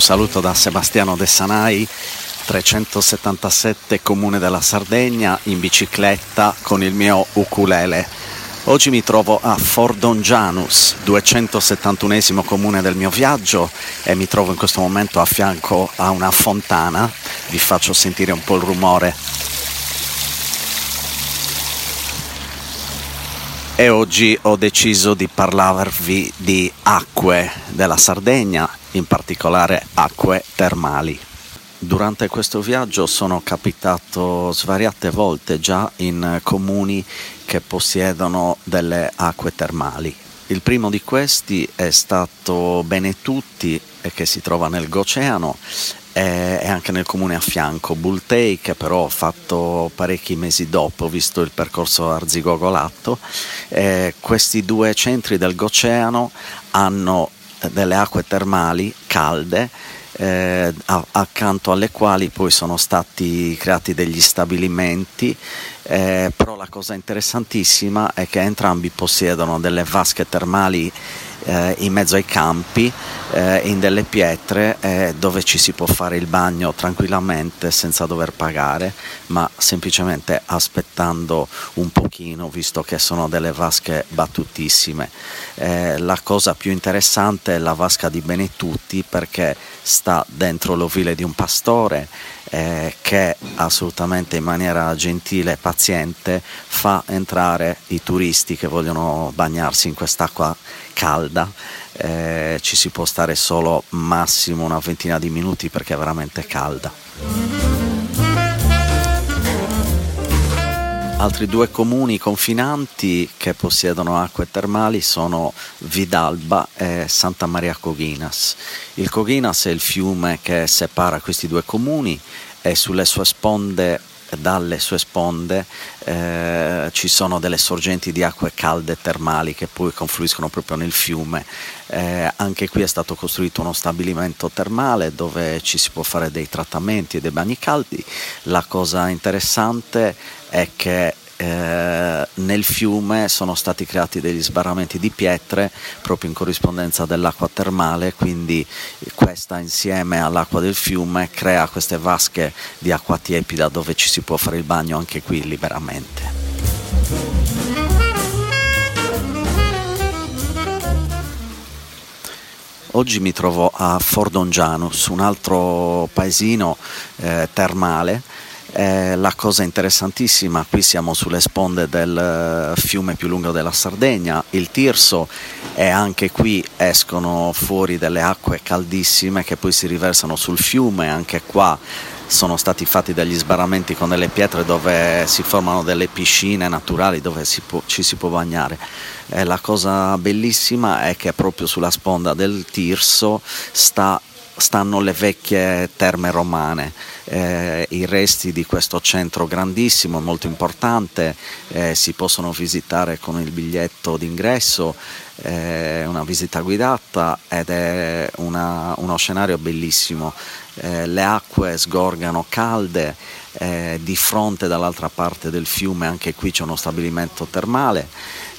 Un saluto da Sebastiano De Sanai, 377 Comune della Sardegna, in bicicletta con il mio ukulele. Oggi mi trovo a Fordongianus, 271 comune del mio viaggio e mi trovo in questo momento a fianco a una fontana. Vi faccio sentire un po' il rumore. E oggi ho deciso di parlarvi di acque della Sardegna, in particolare acque termali. Durante questo viaggio sono capitato svariate volte già in comuni che possiedono delle acque termali. Il primo di questi è stato Benetutti, che si trova nel Goceano, e anche nel comune a fianco, Bultei, che però ho fatto parecchi mesi dopo, visto il percorso Arzigogolato. Eh, questi due centri del Goceano hanno delle acque termali calde eh, accanto alle quali poi sono stati creati degli stabilimenti, eh, però la cosa interessantissima è che entrambi possiedono delle vasche termali eh, in mezzo ai campi, eh, in delle pietre eh, dove ci si può fare il bagno tranquillamente senza dover pagare, ma semplicemente aspettando un pochino, visto che sono delle vasche battutissime. Eh, la cosa più interessante è la vasca di Benetutti perché sta dentro l'ovile di un pastore eh, che assolutamente in maniera gentile e paziente fa entrare i turisti che vogliono bagnarsi in quest'acqua calda. Eh, ci si può stare solo massimo una ventina di minuti perché è veramente calda. Altri due comuni confinanti che possiedono acque termali sono Vidalba e Santa Maria Coghinas. Il Coghinas è il fiume che separa questi due comuni e sulle sue sponde dalle sue sponde eh, ci sono delle sorgenti di acque calde termali che poi confluiscono proprio nel fiume. Eh, anche qui è stato costruito uno stabilimento termale dove ci si può fare dei trattamenti e dei bagni caldi. La cosa interessante è che eh, nel fiume sono stati creati degli sbarramenti di pietre proprio in corrispondenza dell'acqua termale, quindi questa insieme all'acqua del fiume crea queste vasche di acqua tiepida dove ci si può fare il bagno anche qui liberamente. Oggi mi trovo a Fordongianus, un altro paesino eh, termale eh, la cosa interessantissima, qui siamo sulle sponde del eh, fiume più lungo della Sardegna, il Tirso, e anche qui escono fuori delle acque caldissime che poi si riversano sul fiume, anche qua sono stati fatti degli sbarramenti con delle pietre dove si formano delle piscine naturali dove si può, ci si può bagnare. E la cosa bellissima è che proprio sulla sponda del Tirso sta stanno le vecchie terme romane, eh, i resti di questo centro grandissimo, molto importante, eh, si possono visitare con il biglietto d'ingresso, eh, una visita guidata ed è una, uno scenario bellissimo. Eh, le acque sgorgano calde, eh, di fronte dall'altra parte del fiume anche qui c'è uno stabilimento termale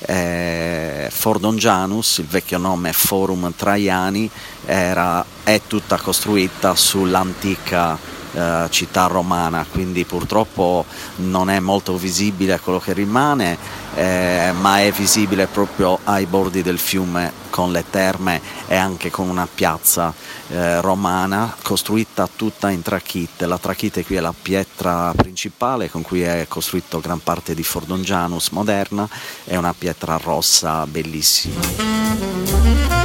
eh, Fordongianus, il vecchio nome Forum Traiani, era, è tutta costruita sull'antica eh, città romana, quindi purtroppo non è molto visibile quello che rimane, eh, ma è visibile proprio ai bordi del fiume con le terme e anche con una piazza eh, romana costruita tutta in trachite. La trachite qui è la pietra principale con cui è costruito gran parte di Fordongianus moderna, è una pietra rossa bellissima.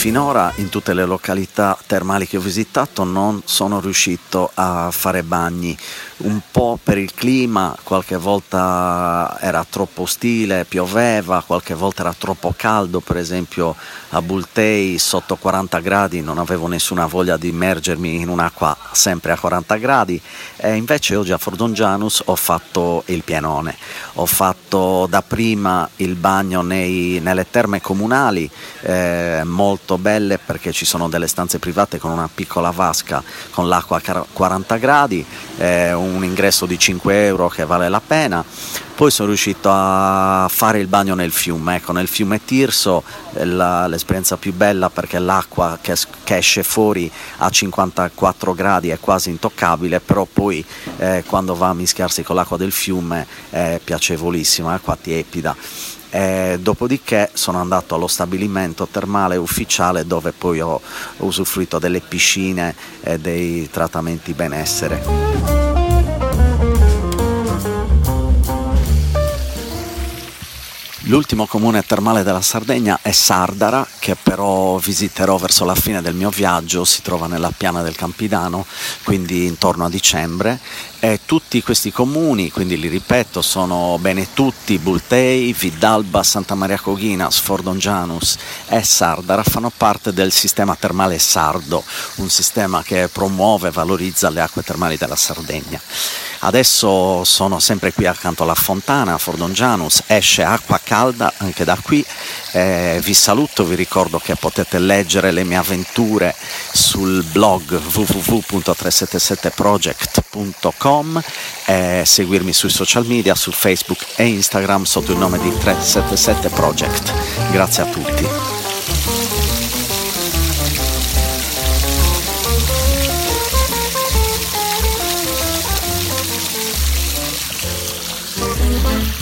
Finora in tutte le località termali che ho visitato non sono riuscito a fare bagni, un po' per il clima, qualche volta era troppo ostile, pioveva, qualche volta era troppo caldo, per esempio a Bultei sotto 40 gradi non avevo nessuna voglia di immergermi in un'acqua sempre a 40 gradi e invece oggi a Fordongianus ho fatto il pienone, ho fatto dapprima il bagno nei, nelle terme comunali, eh, molto molto belle perché ci sono delle stanze private con una piccola vasca con l'acqua a 40 gradi, eh, un ingresso di 5 euro che vale la pena. Poi sono riuscito a fare il bagno nel fiume, ecco, nel fiume Tirso la, l'esperienza più bella perché l'acqua che, che, esce fuori a 54 gradi è quasi intoccabile, però poi eh, quando va a mischiarsi con l'acqua del fiume è piacevolissima, acqua tiepida. E dopodiché sono andato allo stabilimento termale ufficiale dove poi ho usufruito delle piscine e dei trattamenti benessere. L'ultimo comune termale della Sardegna è Sardara, che però visiterò verso la fine del mio viaggio, si trova nella piana del Campidano, quindi intorno a dicembre. E tutti questi comuni, quindi li ripeto, sono Benetutti, Bultei, Vidalba, Santa Maria Coghina, Sfordongianus e Sardara, fanno parte del sistema termale sardo, un sistema che promuove e valorizza le acque termali della Sardegna. Adesso sono sempre qui accanto alla fontana, Fordongianus, esce acqua calda calda anche da qui. Eh, vi saluto, vi ricordo che potete leggere le mie avventure sul blog www.377project.com, eh, seguirmi sui social media, su Facebook e Instagram sotto il nome di 377 Project. Grazie a tutti. Thank you.